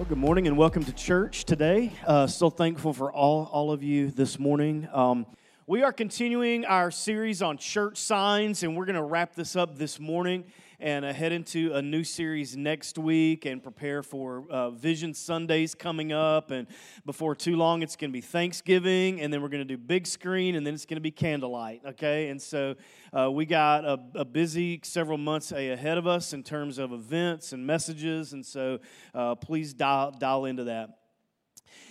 Well, good morning and welcome to church today. Uh, so thankful for all, all of you this morning. Um, we are continuing our series on church signs, and we're going to wrap this up this morning and uh, head into a new series next week and prepare for uh, Vision Sundays coming up. And before too long, it's going to be Thanksgiving, and then we're going to do big screen, and then it's going to be candlelight. Okay, and so uh, we got a, a, busy several months ahead of us in terms of events and messages, and so uh, please dial dial into that.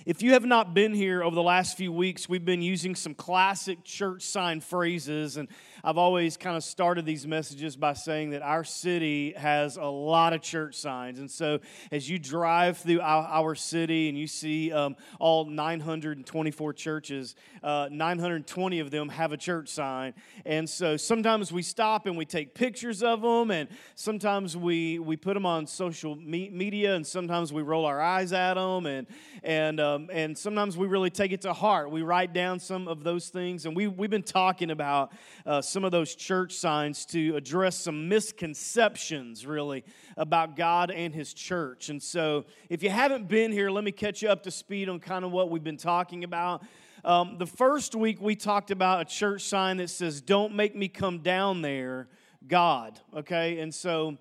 If you have not been here over the last few weeks, we've been using some classic church sign phrases, and I've always kind of started these messages by saying that our city has a lot of church signs. And so as you drive through our, our city and you see um, all 924 churches, uh, 920 of them have a church sign. And so sometimes we stop and we take pictures of them, and sometimes we, we put them on social me- media, and sometimes we roll our eyes at them, and, and, um, and sometimes we really take it to heart. We write down some of those things, and we, we've been talking about uh, some of those church signs to address some misconceptions, really, about God and His church. And so, if you haven't been here, let me catch you up to speed on kind of what we've been talking about. Um, the first week, we talked about a church sign that says, Don't make me come down there, God. Okay? And so,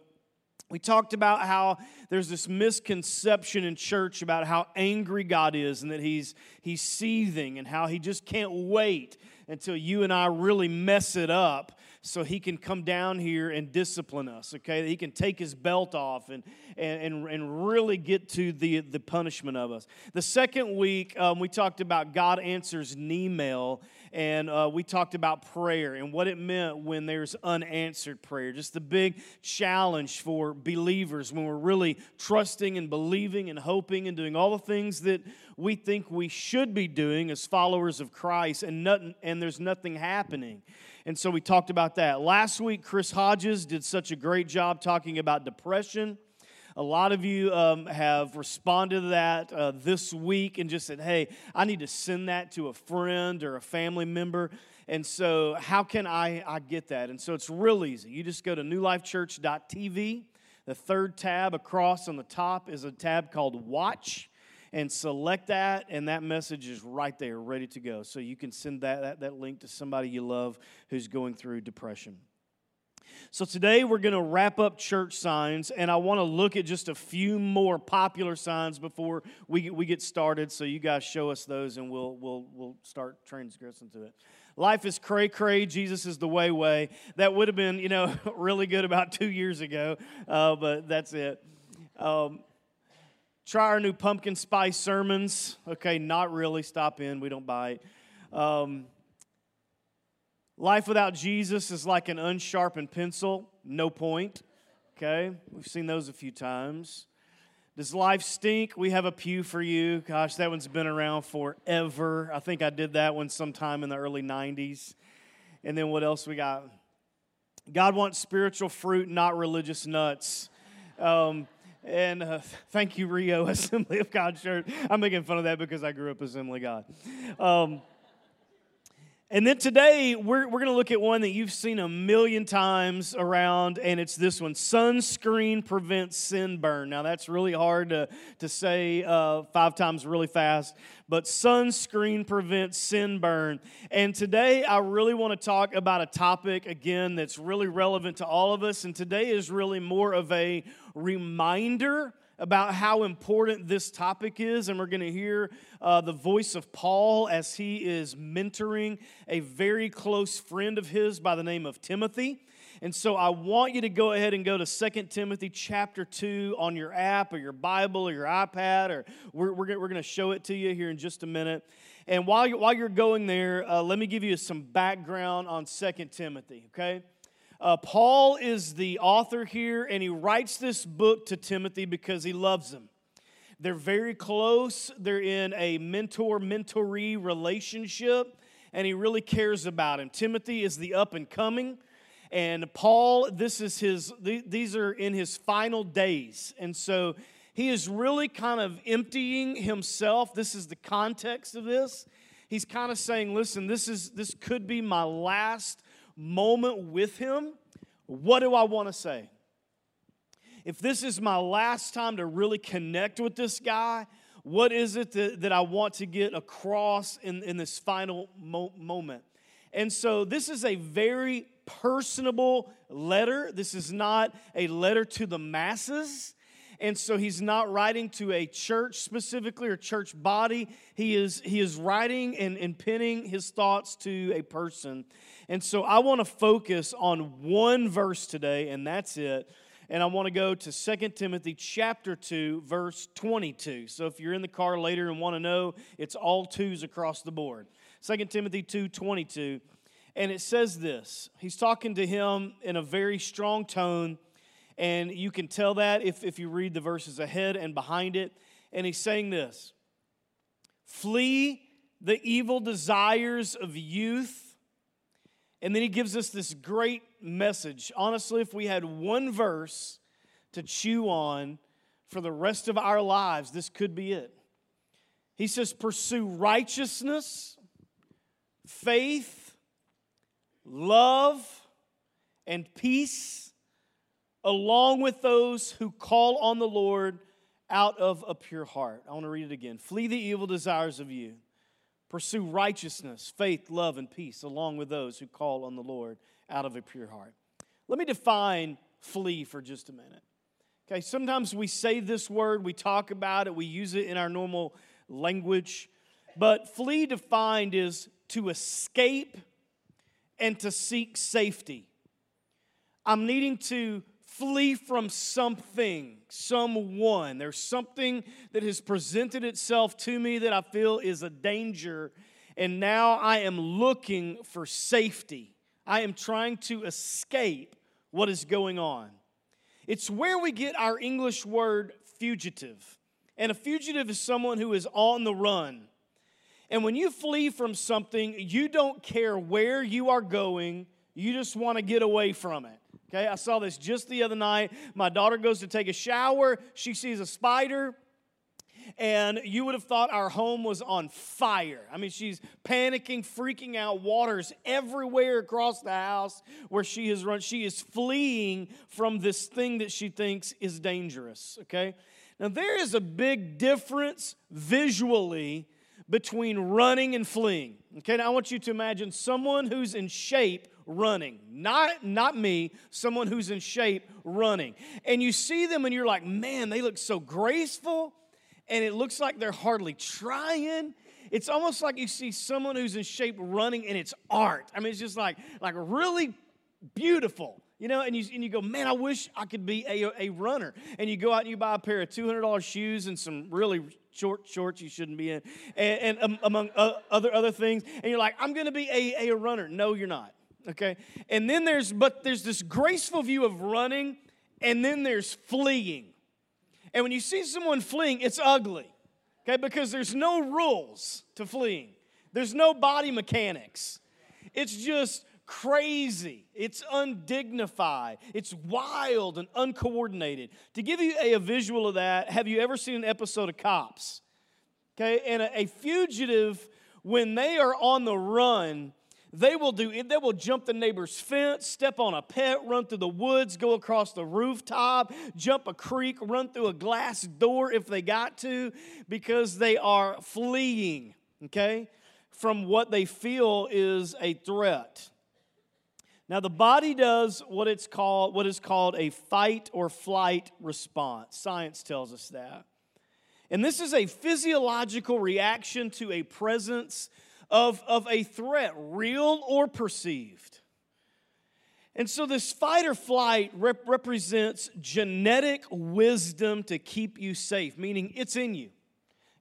we talked about how there's this misconception in church about how angry God is and that he's, he's seething and how he just can't wait until you and I really mess it up so he can come down here and discipline us, okay? He can take his belt off and, and, and really get to the, the punishment of us. The second week, um, we talked about God answers email and uh, we talked about prayer and what it meant when there's unanswered prayer. Just the big challenge for believers when we're really trusting and believing and hoping and doing all the things that we think we should be doing as followers of Christ, and, nothing, and there's nothing happening. And so we talked about that. Last week, Chris Hodges did such a great job talking about depression. A lot of you um, have responded to that uh, this week and just said, hey, I need to send that to a friend or a family member. And so, how can I, I get that? And so, it's real easy. You just go to newlifechurch.tv. The third tab across on the top is a tab called Watch and select that, and that message is right there, ready to go. So you can send that, that, that link to somebody you love who's going through depression. So today we're going to wrap up church signs, and I want to look at just a few more popular signs before we, we get started. So you guys show us those, and we'll we'll we'll start transgressing to it. Life is cray cray. Jesus is the way way. That would have been you know really good about two years ago, uh, but that's it. Um, try our new pumpkin spice sermons. Okay, not really. Stop in. We don't bite. Um, Life without Jesus is like an unsharpened pencil, no point. Okay, we've seen those a few times. Does life stink? We have a pew for you. Gosh, that one's been around forever. I think I did that one sometime in the early 90s. And then what else we got? God wants spiritual fruit, not religious nuts. Um, and uh, thank you, Rio Assembly of God Church. I'm making fun of that because I grew up Assembly God. Um, and then today, we're, we're going to look at one that you've seen a million times around, and it's this one Sunscreen prevents sunburn. Now, that's really hard to, to say uh, five times really fast, but sunscreen prevents sunburn. And today, I really want to talk about a topic, again, that's really relevant to all of us. And today is really more of a reminder about how important this topic is, and we're going to hear uh, the voice of Paul as he is mentoring a very close friend of his by the name of Timothy. And so I want you to go ahead and go to 2 Timothy chapter 2 on your app or your Bible or your iPad, or we're, we're, we're going to show it to you here in just a minute. And while you're, while you're going there, uh, let me give you some background on 2 Timothy, okay? Uh, Paul is the author here, and he writes this book to Timothy because he loves him. They're very close, they're in a mentor mentoree relationship, and he really cares about him. Timothy is the up and coming. And Paul, this is his, these are in his final days. And so he is really kind of emptying himself. This is the context of this. He's kind of saying, listen, this is this could be my last moment with him, what do I want to say? if this is my last time to really connect with this guy, what is it that, that I want to get across in, in this final mo- moment? And so this is a very personable letter. This is not a letter to the masses. And so he's not writing to a church specifically or church body. He is, he is writing and, and penning his thoughts to a person. And so I want to focus on one verse today, and that's it. And I want to go to 2 Timothy chapter 2, verse 22. So if you're in the car later and want to know, it's all twos across the board. 2 Timothy 2, 22. And it says this. He's talking to him in a very strong tone and you can tell that if, if you read the verses ahead and behind it. And he's saying this Flee the evil desires of youth. And then he gives us this great message. Honestly, if we had one verse to chew on for the rest of our lives, this could be it. He says, Pursue righteousness, faith, love, and peace along with those who call on the Lord out of a pure heart. I want to read it again. Flee the evil desires of you. Pursue righteousness, faith, love, and peace along with those who call on the Lord out of a pure heart. Let me define flee for just a minute. Okay, sometimes we say this word, we talk about it, we use it in our normal language, but flee defined is to escape and to seek safety. I'm needing to flee from something, someone. There's something that has presented itself to me that I feel is a danger, and now I am looking for safety. I am trying to escape what is going on. It's where we get our English word fugitive. And a fugitive is someone who is on the run. And when you flee from something, you don't care where you are going, you just want to get away from it. Okay, I saw this just the other night. My daughter goes to take a shower. She sees a spider and you would have thought our home was on fire. I mean, she's panicking, freaking out. Water's everywhere across the house where she has run. She is fleeing from this thing that she thinks is dangerous. Okay? Now, there is a big difference visually between running and fleeing. Okay, now I want you to imagine someone who's in shape running. Not, not me, someone who's in shape running. And you see them and you're like, man, they look so graceful, and it looks like they're hardly trying. It's almost like you see someone who's in shape running and it's art. I mean, it's just like, like really beautiful. You know, and you, and you go, man, I wish I could be a, a runner. And you go out and you buy a pair of $200 shoes and some really short shorts you shouldn't be in, and, and um, among other, other things. And you're like, I'm going to be a, a runner. No, you're not. Okay? And then there's, but there's this graceful view of running, and then there's fleeing. And when you see someone fleeing, it's ugly. Okay? Because there's no rules to fleeing, there's no body mechanics. It's just crazy, it's undignified, it's wild and uncoordinated. To give you a, a, visual of that, have you ever seen an episode of Cops? Okay, and a, a fugitive, when they are on the run, they will do it. they will jump the neighbor's fence, step on a pet, run through the woods, go across the rooftop, jump a creek, run through a glass door if they got to, because they are fleeing, okay, from what they feel is a threat. Now the body does what it's called what is called a fight or flight response. Science tells us that. And this is a physiological reaction to a presence of, of a threat, real or perceived. And so, this fight or flight rep- represents genetic wisdom to keep you safe, meaning it's in you.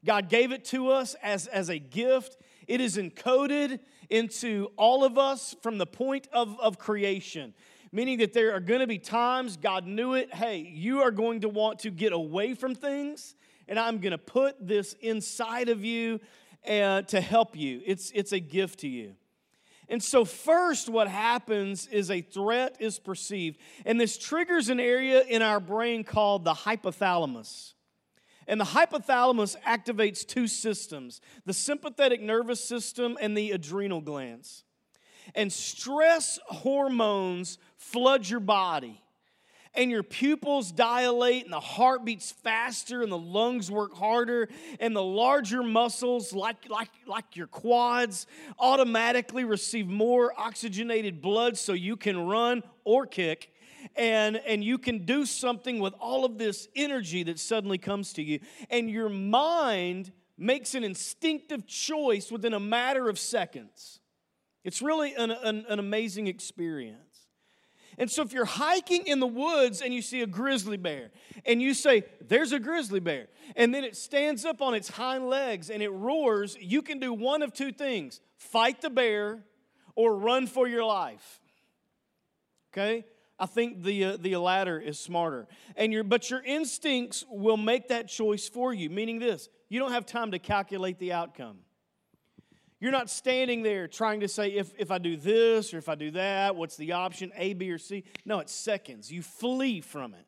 God gave it to us as, as a gift. It is encoded into all of us from the point of, of creation, meaning that there are going to be times God knew it. Hey, you are going to want to get away from things, and I'm going to put this inside of you and to help you. It's, it's a gift to you. And so, first, what happens is a threat is perceived. And this triggers an area in our brain called the hypothalamus. And the hypothalamus activates two systems the sympathetic nervous system and the adrenal glands. And stress hormones flood your body. And your pupils dilate and the heart beats faster and the lungs work harder and the larger muscles like like like your quads automatically receive more oxygenated blood so you can run or kick and and you can do something with all of this energy that suddenly comes to you. And your mind makes an instinctive choice within a matter of seconds. It's really an, an, an amazing experience and so, if you're hiking in the woods and you see a grizzly bear, and you say, There's a grizzly bear, and then it stands up on its hind legs and it roars, you can do one of two things fight the bear or run for your life. Okay? I think the, uh, the latter is smarter. And your, but your instincts will make that choice for you, meaning this you don't have time to calculate the outcome. You're not standing there trying to say, if, if I do this or if I do that, what's the option, A, B, or C? No, it's seconds. You flee from it,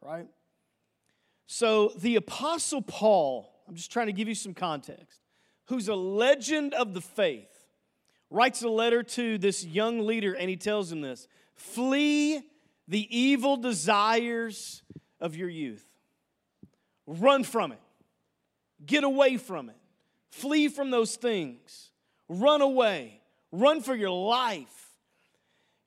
right? So the Apostle Paul, I'm just trying to give you some context, who's a legend of the faith, writes a letter to this young leader and he tells him this flee the evil desires of your youth, run from it, get away from it. Flee from those things. Run away. Run for your life.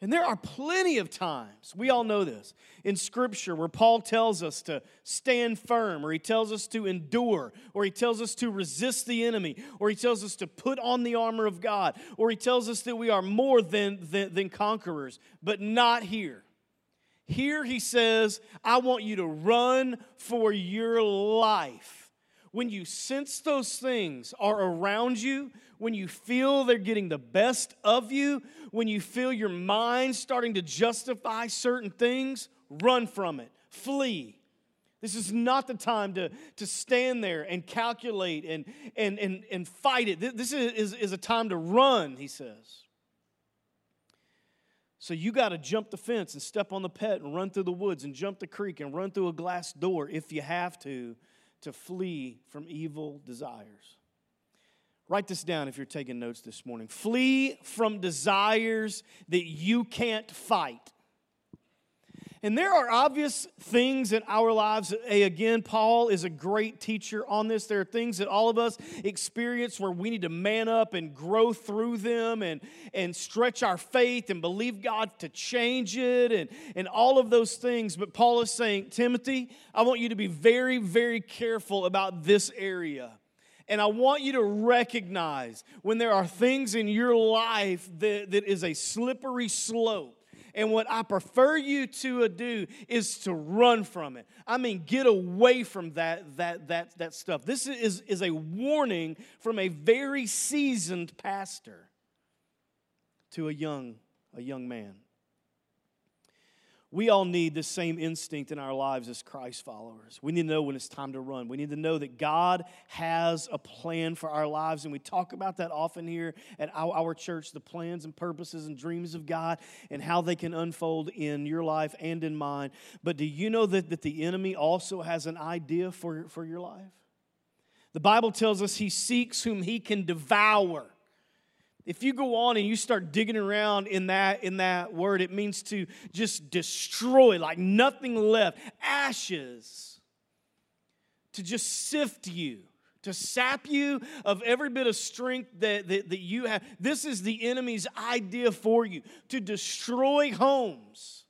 And there are plenty of times, we all know this, in Scripture where Paul tells us to stand firm, or he tells us to endure, or he tells us to resist the enemy, or he tells us to put on the armor of God, or he tells us that we are more than, than, than conquerors, but not here. Here he says, I want you to run for your life when you sense those things are around you, when you feel they're getting the best of you, when you feel your mind starting to justify certain things, run from it, flee. This is not the time to, to stand there and calculate and, and, and, and fight it. This is, is, is a time to run, he says. So you got to jump the fence and step on the pet and run through the woods and jump the creek and run through a glass door if you have to to flee from evil desires. Write this down if you're taking notes this morning. Flee from desires that you can't fight. And there are obvious things in our lives. Again, Paul is a great teacher on this. There are things that all of us experience where we need to man up and grow through them and, and stretch our faith and believe God to change it and, and all of those things. But Paul is saying, Timothy, I want you to be very, very careful about this area. And I want you to recognize when there are things in your life that, that is a slippery slope and what I prefer you to do is to run from it. I mean, get away from that, that, that, that stuff. This is, is a warning from a very seasoned pastor to a young, a young man. We all need the same instinct in our lives as Christ followers. We need to know when it's time to run. We need to know that God has a plan for our lives. And we talk about that often here at our, church the plans and purposes and dreams of God and how they can unfold in your life and in mine. But do you know that, that the enemy also has an idea for, for your life? The Bible tells us he seeks whom he can devour. If you go on and you start digging around in that in that word, it means to just destroy, like nothing left, ashes, to just sift you, to sap you of every bit of strength that, that, that you have. This is the enemy's idea for you to destroy homes,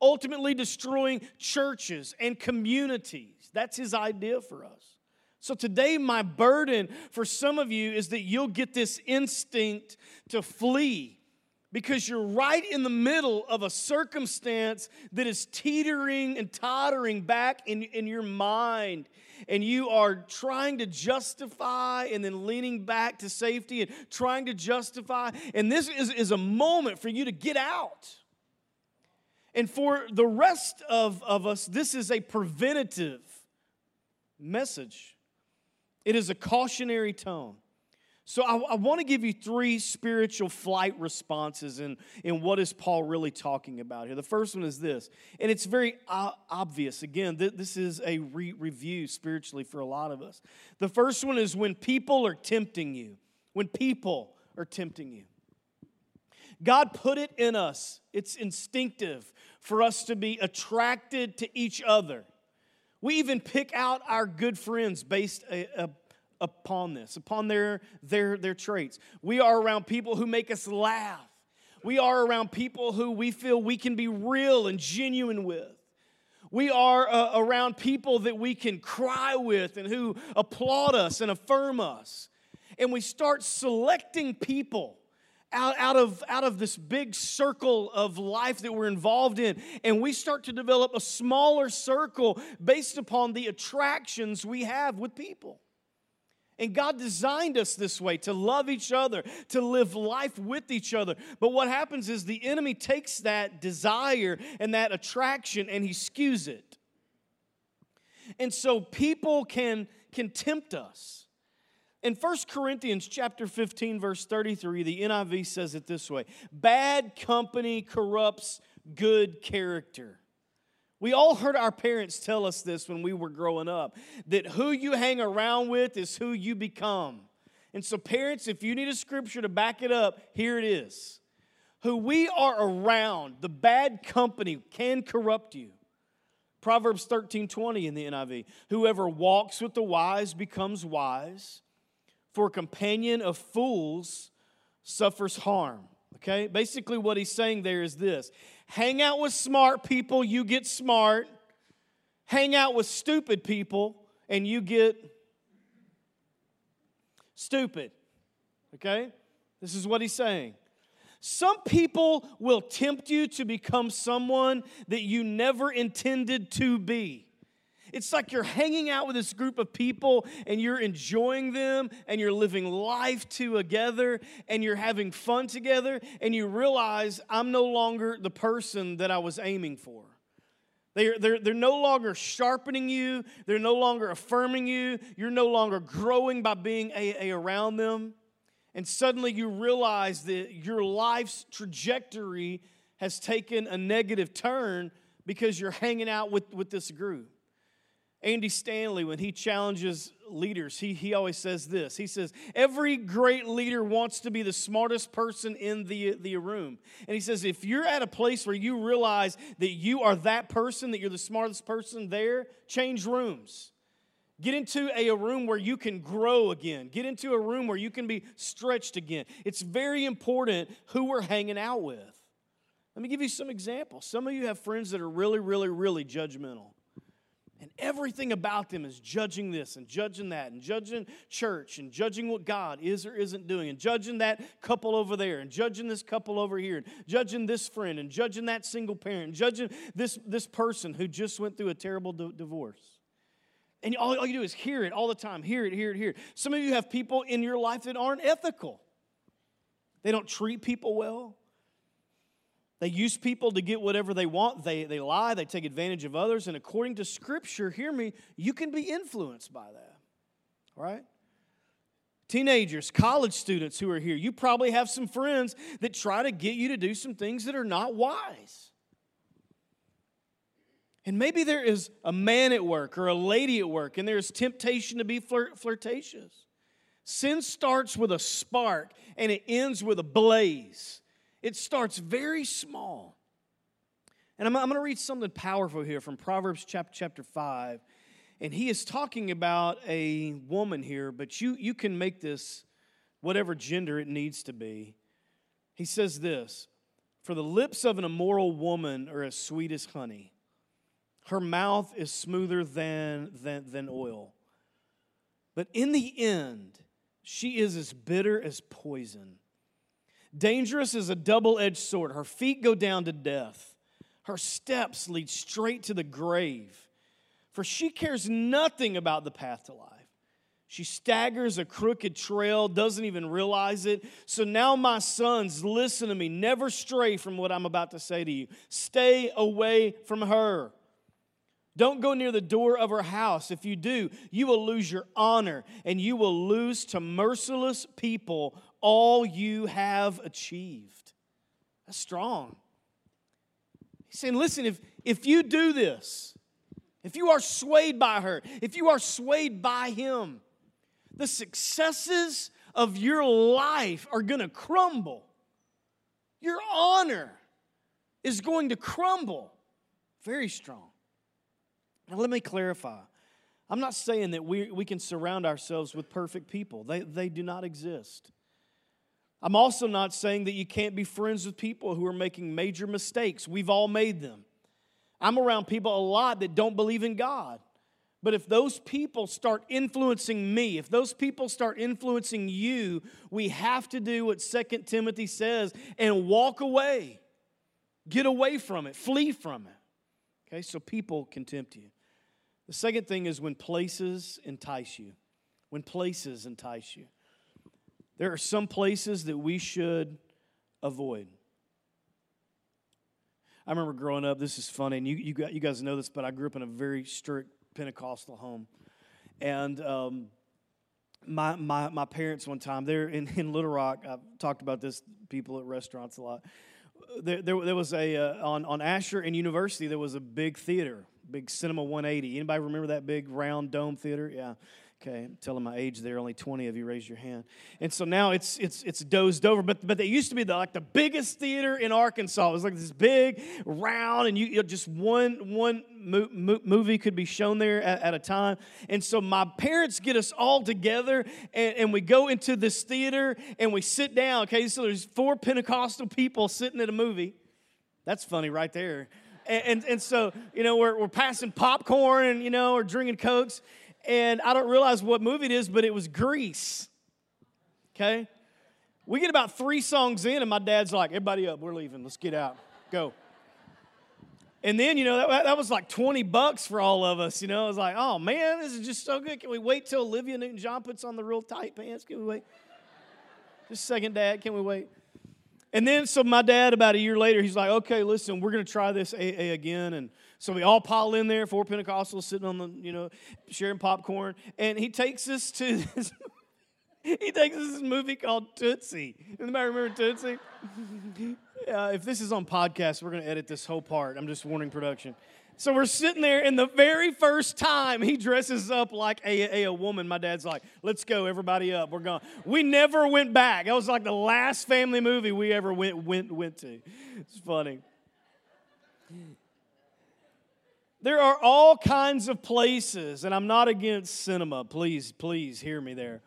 ultimately destroying churches and communities. That's his idea for us. So, today, my burden for some of you is that you'll get this instinct to flee because you're right in the middle of a circumstance that is teetering and tottering back in, in your mind. And you are trying to justify and then leaning back to safety and trying to justify. And this is, is a moment for you to get out. And for the rest of, of us, this is a preventative message. It is a cautionary tone. So I, I want to give you three spiritual flight responses in, in what is Paul really talking about here. The first one is this, and it's very obvious. Again, th- this is a re- review spiritually for a lot of us. The first one is when people are tempting you. When people are tempting you. God put it in us. It's instinctive for us to be attracted to each other. We even pick out our good friends based a, a, upon this, upon their, their, their traits. We are around people who make us laugh. We are around people who we feel we can be real and genuine with. We are uh, around people that we can cry with and who applaud us and affirm us. And we start selecting people out, out, of, out of this big circle of life that we're involved in. And we start to develop a smaller circle based upon the attractions we have with people. And God designed us this way to love each other, to live life with each other. But what happens is the enemy takes that desire and that attraction and he skews it. And so people can, can tempt us. In 1 Corinthians chapter 15 verse 33 the NIV says it this way bad company corrupts good character we all heard our parents tell us this when we were growing up that who you hang around with is who you become. And so, parents, if you need a scripture to back it up, here it is. Who we are around, the bad company can corrupt you. Proverbs 13 20 in the NIV. Whoever walks with the wise becomes wise, for a companion of fools suffers harm. Okay? Basically, what he's saying there is this Hang out with smart people, you get smart. Hang out with stupid people, and you get stupid. Okay? This is what he's saying. Some people will tempt you to become someone that you never intended to be. It's like you're hanging out with this group of people and you're enjoying them and you're living life together and you're having fun together and you realize I'm no longer the person that I was aiming for. They're, they're, they're no longer sharpening you, they're no longer affirming you, you're no longer growing by being a, a around them. And suddenly you realize that your life's trajectory has taken a negative turn because you're hanging out with, with this group. Andy Stanley, when he challenges leaders, he, he always says this. He says, Every great leader wants to be the smartest person in the, the room. And he says, If you're at a place where you realize that you are that person, that you're the smartest person there, change rooms. Get into a, a room where you can grow again. Get into a room where you can be stretched again. It's very important who we're hanging out with. Let me give you some examples. Some of you have friends that are really, really, really judgmental. And everything about them is judging this and judging that and judging church and judging what God is or isn't doing and judging that couple over there and judging this couple over here and judging this friend and judging that single parent and judging this, this person who just went through a terrible di- divorce. And all, all you do is hear it all the time hear it, hear it, hear it. Some of you have people in your life that aren't ethical, they don't treat people well. They use people to get whatever they want. They, they lie, they take advantage of others. And according to Scripture, hear me, you can be influenced by that. Right? Teenagers, college students who are here, you probably have some friends that try to get you to do some things that are not wise. And maybe there is a man at work or a lady at work, and there's temptation to be flirt- flirtatious. Sin starts with a spark and it ends with a blaze. It starts very small. And I'm, I'm going to read something powerful here from Proverbs chapter, chapter 5. And he is talking about a woman here, but you, you can make this whatever gender it needs to be. He says this For the lips of an immoral woman are as sweet as honey, her mouth is smoother than, than, than oil. But in the end, she is as bitter as poison Dangerous as a double edged sword. Her feet go down to death, her steps lead straight to the grave. For she cares nothing about the path to life. She staggers a crooked trail, doesn't even realize it. So now, my sons, listen to me. Never stray from what I'm about to say to you. Stay away from her. Don't go near the door of her house. If you do, you will lose your honor and you will lose to merciless people all you have achieved. That's strong. He's saying, listen, if, if you do this, if you are swayed by her, if you are swayed by him, the successes of your life are going to crumble. Your honor is going to crumble very strong. Now, let me clarify. I'm not saying that we, we can surround ourselves with perfect people, they, they do not exist. I'm also not saying that you can't be friends with people who are making major mistakes. We've all made them. I'm around people a lot that don't believe in God. But if those people start influencing me, if those people start influencing you, we have to do what Second Timothy says and walk away. Get away from it, flee from it. Okay, so people can tempt you. The second thing is when places entice you. When places entice you. There are some places that we should avoid. I remember growing up, this is funny, and you, you, got, you guys know this, but I grew up in a very strict Pentecostal home. And um, my, my, my parents, one time, they're in, in Little Rock. I've talked about this, people at restaurants a lot. There, there, there was a, uh, on, on Asher and University, there was a big theater, big Cinema 180. Anybody remember that big round dome theater? Yeah. Okay, I'm telling my age there. Only 20 of you raised your hand. And so now it's it's it's dozed over. But but they used to be the, like the biggest theater in Arkansas. It was like this big, round, and you, you know, just one one mo- mo- movie could be shown there at, at, a time. And so my parents get us all together, and, and we go into this theater and we sit down. Okay, so there's four Pentecostal people sitting at a movie. That's funny right there. And, and, and, so, you know, we're, we're passing popcorn and, you know, or drinking Cokes and I don't realize what movie it is, but it was Grease. Okay? We get about three songs in, and my dad's like, everybody up, we're leaving, let's get out, go. And then, you know, that, that was like 20 bucks for all of us, you know. I was like, oh man, this is just so good. Can we wait till Olivia Newton John puts on the real tight pants? Can we wait? Just a second, Dad, can we wait? And then, so my dad, about a year later, he's like, okay, listen, we're going to try this AA again. And so we all pile in there, four Pentecostals sitting on the, you know, sharing popcorn. And he takes us to this, he takes us to this movie called Tootsie. Anybody remember Tootsie? uh, if this is on podcast, we're going to edit this whole part. I'm just warning production. So we're sitting there, and the very first time he dresses up like a, a, a, woman, my dad's like, let's go, everybody up, we're gone. We never went back. That was like the last family movie we ever went, went, went to. It's funny. There are all kinds of places, and I'm not against cinema. Please, please hear me there.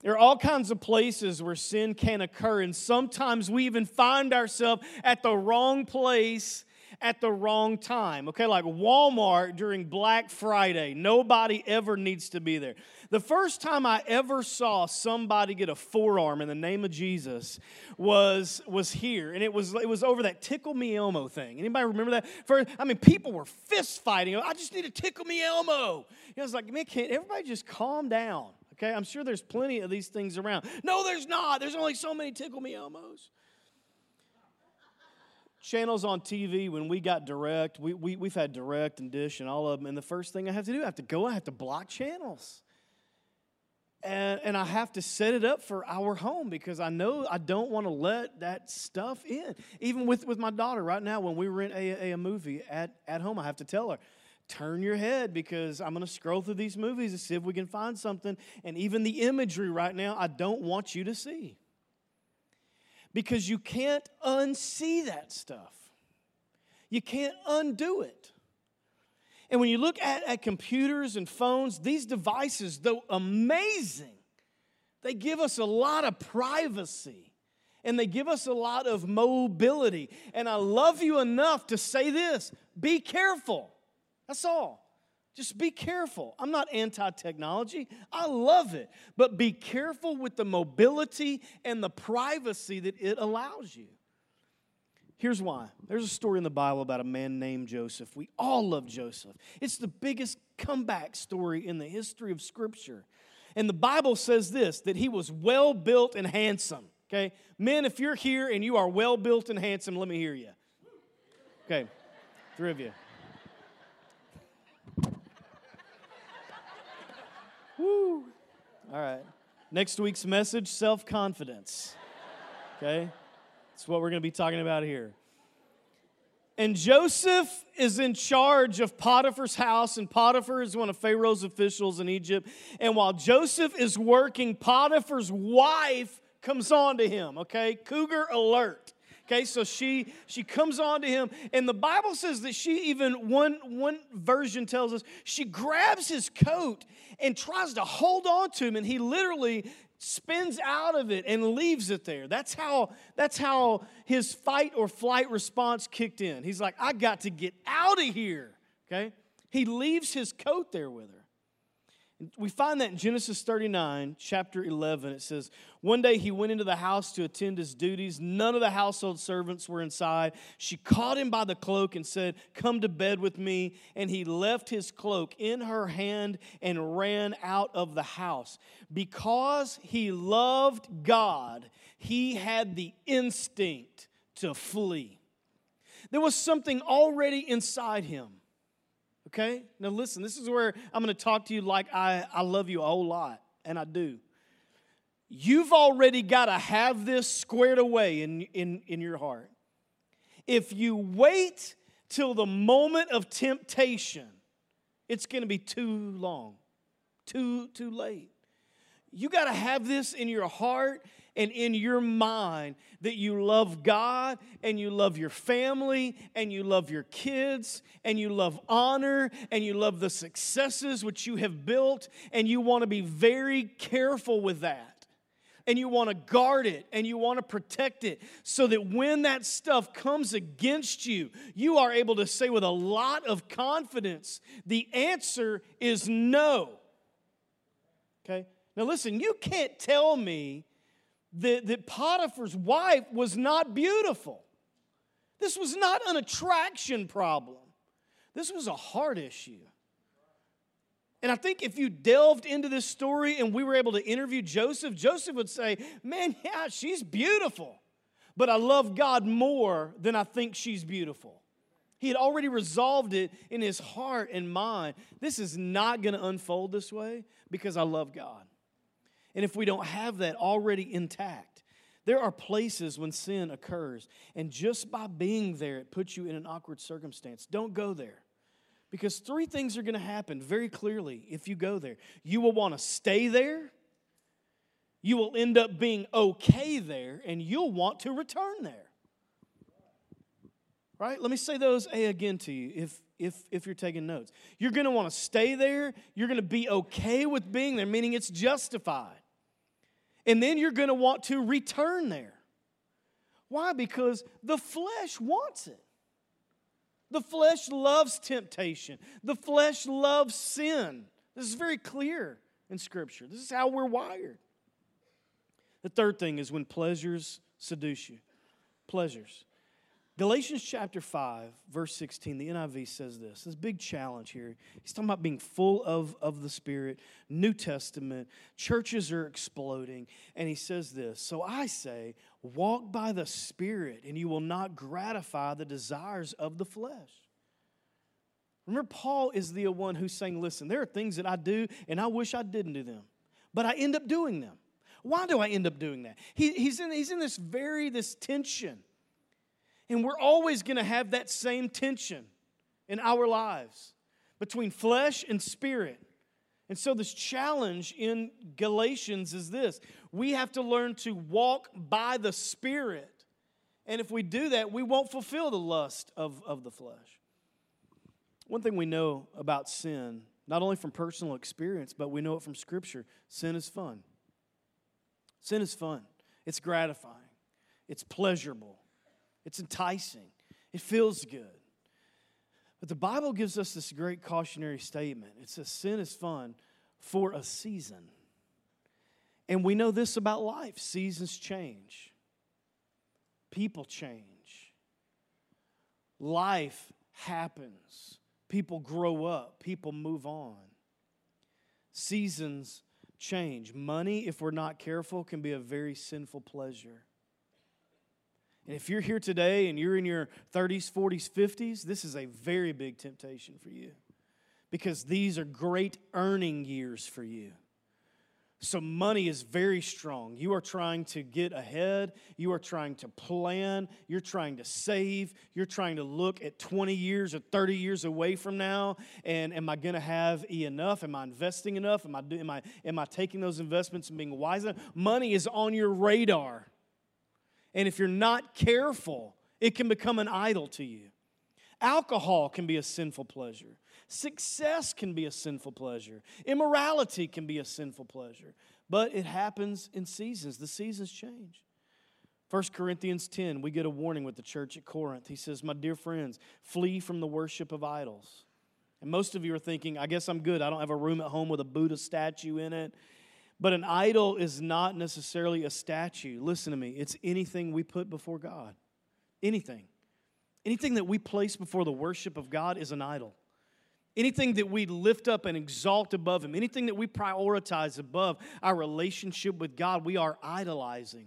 There are all kinds of places where sin can occur, and sometimes we even find ourselves at the wrong place at the wrong time. Okay, like Walmart during Black Friday. Nobody ever needs to be there. The first time I ever saw somebody get a forearm in the name of Jesus was was here, and it was it was over that tickle me Elmo thing. Anybody remember that? For I mean, people were fist fighting. I just need to tickle me Elmo. You know, it's like, man, can't everybody just calm down? Okay, I'm sure there's plenty of these things around. No, there's not. There's only so many tickle me Elmos channels on TV when we got direct, we, we, we've had direct and dish and all of them. And the first thing I have to do, I have to go, I have to block channels. And, and I have to set it up for our home because I know I don't want to let that stuff in. Even with, with my daughter right now, when we rent a, a, a movie at, at home, I have to tell her, turn your head because I'm going to scroll through these movies to see if we can find something. And even the imagery right now, I don't want you to see because you can't unsee that stuff. You can't undo it. And when you look at, at computers and phones, these devices, though amazing, they give us a lot of privacy and they give us a lot of mobility. And I love you enough to say this be careful. That's all. Just be careful. I'm not anti technology, I love it. But be careful with the mobility and the privacy that it allows you. Here's why. There's a story in the Bible about a man named Joseph. We all love Joseph. It's the biggest comeback story in the history of Scripture. And the Bible says this that he was well built and handsome. Okay? Men, if you're here and you are well built and handsome, let me hear you. Okay, three of you. Woo. All right. Next week's message self confidence. Okay? That's what we're going to be talking about here. And Joseph is in charge of Potiphar's house, and Potiphar is one of Pharaoh's officials in Egypt. And while Joseph is working, Potiphar's wife comes on to him, okay? Cougar alert. Okay, so she she comes on to him, and the Bible says that she even one one version tells us she grabs his coat and tries to hold on to him, and he literally spins out of it and leaves it there. That's how that's how his fight or flight response kicked in. He's like, I got to get out of here. Okay? He leaves his coat there with her. We find that in Genesis 39, chapter 11. It says, One day he went into the house to attend his duties. None of the household servants were inside. She caught him by the cloak and said, Come to bed with me. And he left his cloak in her hand and ran out of the house. Because he loved God, he had the instinct to flee. There was something already inside him Okay? Now listen, this is where I'm going to talk to you like I, I love you a whole lot, and I do. You've already got to have this squared away in, in, in your heart. If you wait till the moment of temptation, it's going to be too long, too, too late. You got to have this in your heart and in your mind that you love God and you love your family and you love your kids and you love honor and you love the successes which you have built and you want to be very careful with that and you want to guard it and you want to protect it so that when that stuff comes against you, you are able to say with a lot of confidence, the answer is no. Okay? Now, listen, you can't tell me that, that Potiphar's wife was not beautiful. This was not an attraction problem, this was a heart issue. And I think if you delved into this story and we were able to interview Joseph, Joseph would say, Man, yeah, she's beautiful, but I love God more than I think she's beautiful. He had already resolved it in his heart and mind. This is not going to unfold this way because I love God. And if we don't have that already intact, there are places when sin occurs, and just by being there, it puts you in an awkward circumstance. Don't go there. Because three things are going to happen very clearly if you go there. You will want to stay there, you will end up being okay there, and you'll want to return there. Right? Let me say those A again to you if, if, if you're taking notes. You're going to want to stay there, you're going to be okay with being there, meaning it's justified and then you're going to want to return there. Why? Because the flesh wants it. The flesh loves temptation, the flesh loves sin. This is very clear in Scripture. This is how we're wired. The third thing is when pleasures seduce you. Pleasures. Galatians chapter 5, verse 16, the NIV says this. This big challenge here. He's talking about being full of, of the Spirit, New Testament. Churches are exploding. And he says this So I say, walk by the Spirit, and you will not gratify the desires of the flesh. Remember, Paul is the one who's saying, Listen, there are things that I do, and I wish I didn't do them, but I end up doing them. Why do I end up doing that? He, he's, in, he's in this very, this tension and we're always going to have that same tension in our lives between flesh and spirit. And so, this challenge in Galatians is this we have to learn to walk by the Spirit. And if we do that, we won't fulfill the lust of, of the flesh. One thing we know about sin, not only from personal experience, but we know it from Scripture sin is fun. Sin is fun, it's gratifying, it's pleasurable. It's enticing, it feels good. But the Bible gives us this great cautionary statement. It says, Sin is fun for a season. And we know this about life seasons change, people change, life happens, people grow up, people move on. Seasons change. Money, if we're not careful, can be a very sinful pleasure. And if you're here today and you're in your 30s, 40s, 50s, this is a very big temptation for you because these are great earning years for you. So, money is very strong. You are trying to get ahead. You are trying to plan. You're trying to save. You're trying to look at 20 years or 30 years away from now. And am I going to have enough? Am I investing enough? Am I, am, I, am I taking those investments and being wise enough? Money is on your radar. And if you're not careful, it can become an idol to you. Alcohol can be a sinful pleasure. Success can be a sinful pleasure. Immorality can be a sinful pleasure. But it happens in seasons. The seasons change. 1 Corinthians 10, we get a warning with the church at Corinth. He says, My dear friends, flee from the worship of idols. And most of you are thinking, I guess I'm good. I don't have a room at home with a Buddha statue in it. But an idol is not necessarily a statue. Listen to me, it's anything we put before God. Anything. Anything that we place before the worship of God is an idol. Anything that we lift up and exalt above Him, anything that we prioritize above our relationship with God, we are idolizing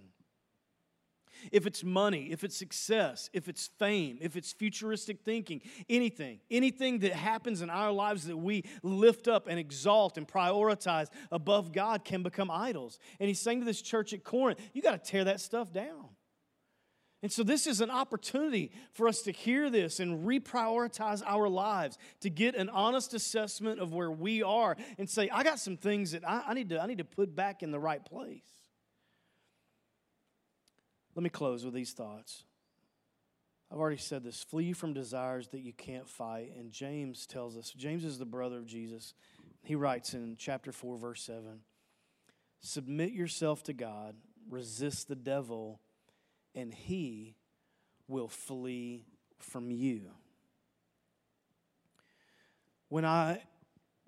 if it's money, if it's success, if it's fame, if it's futuristic thinking, anything, anything that happens in our lives that we lift up and exalt and prioritize above God can become idols. And he's saying to this church at Corinth, you got to tear that stuff down. And so, this is an opportunity for us to hear this and reprioritize our lives, to get an honest assessment of where we are and say, I got some things that I, I need, to, I need to put back in the right place. Let me close with these thoughts. I've already said this flee from desires that you can't fight. And James tells us, James is the brother of Jesus. He writes in chapter 4, verse 7 Submit yourself to God, resist the devil, and he will flee from you. When I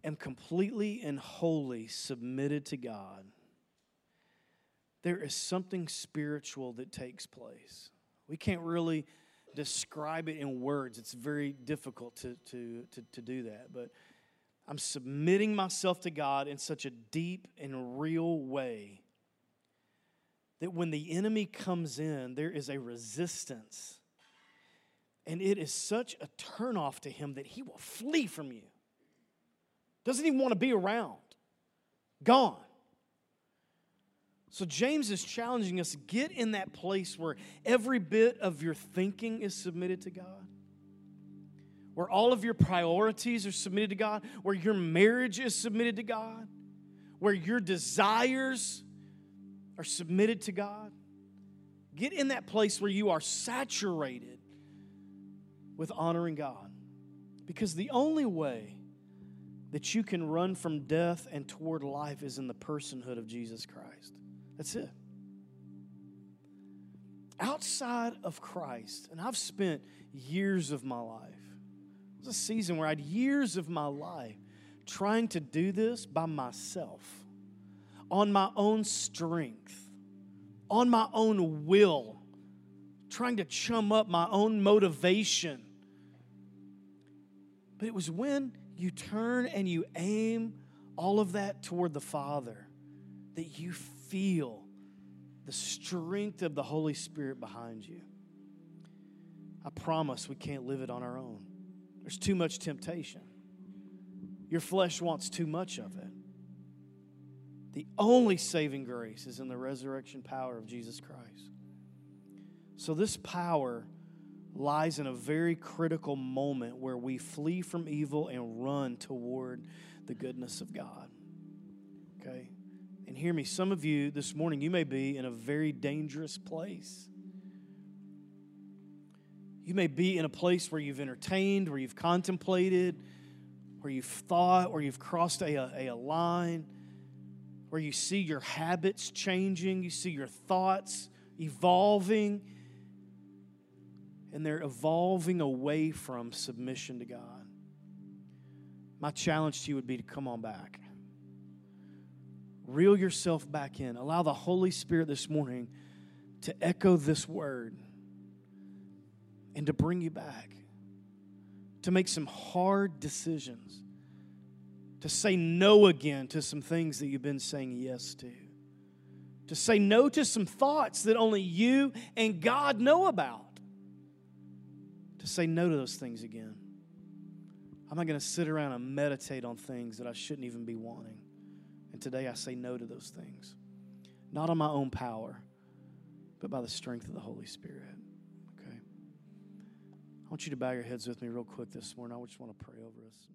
am completely and wholly submitted to God, there is something spiritual that takes place. We can't really describe it in words, it's very difficult to, to, to, to do that. But I'm submitting myself to God in such a deep and real way that when the enemy comes in, there is a resistance. And it is such a turnoff to him that he will flee from you. Doesn't even want to be around. Gone. So, James is challenging us get in that place where every bit of your thinking is submitted to God, where all of your priorities are submitted to God, where your marriage is submitted to God, where your desires are submitted to God. Get in that place where you are saturated with honoring God. Because the only way that you can run from death and toward life is in the personhood of Jesus Christ. That's it. Outside of Christ, and I've spent years of my life, it was a season where I had years of my life trying to do this by myself, on my own strength, on my own will, trying to chum up my own motivation. But it was when you turn and you aim all of that toward the Father that you feel the strength of the Holy Spirit behind you. I promise we can't live it on our own. There's too much temptation. Your flesh wants too much of it. The only saving grace is in the resurrection power of Jesus Christ. So, this power lies in a very critical moment where we flee from evil and run toward the goodness of God. Okay? And hear me, some of you this morning, you may be in a very dangerous place. You may be in a place where you've entertained, where you've contemplated, where you've thought, where you've crossed a, a, a line, where you see your habits changing, you see your thoughts evolving, and they're evolving away from submission to God. My challenge to you would be to come on back. Reel yourself back in. Allow the Holy Spirit this morning to echo this word and to bring you back, to make some hard decisions, to say no again to some things that you've been saying yes to, to say no to some thoughts that only you and God know about, to say no to those things again. I'm not going to sit around and meditate on things that I shouldn't even be wanting. And today I say no to those things. Not on my own power, but by the strength of the Holy Spirit. Okay? I want you to bow your heads with me real quick this morning. I just want to pray over us.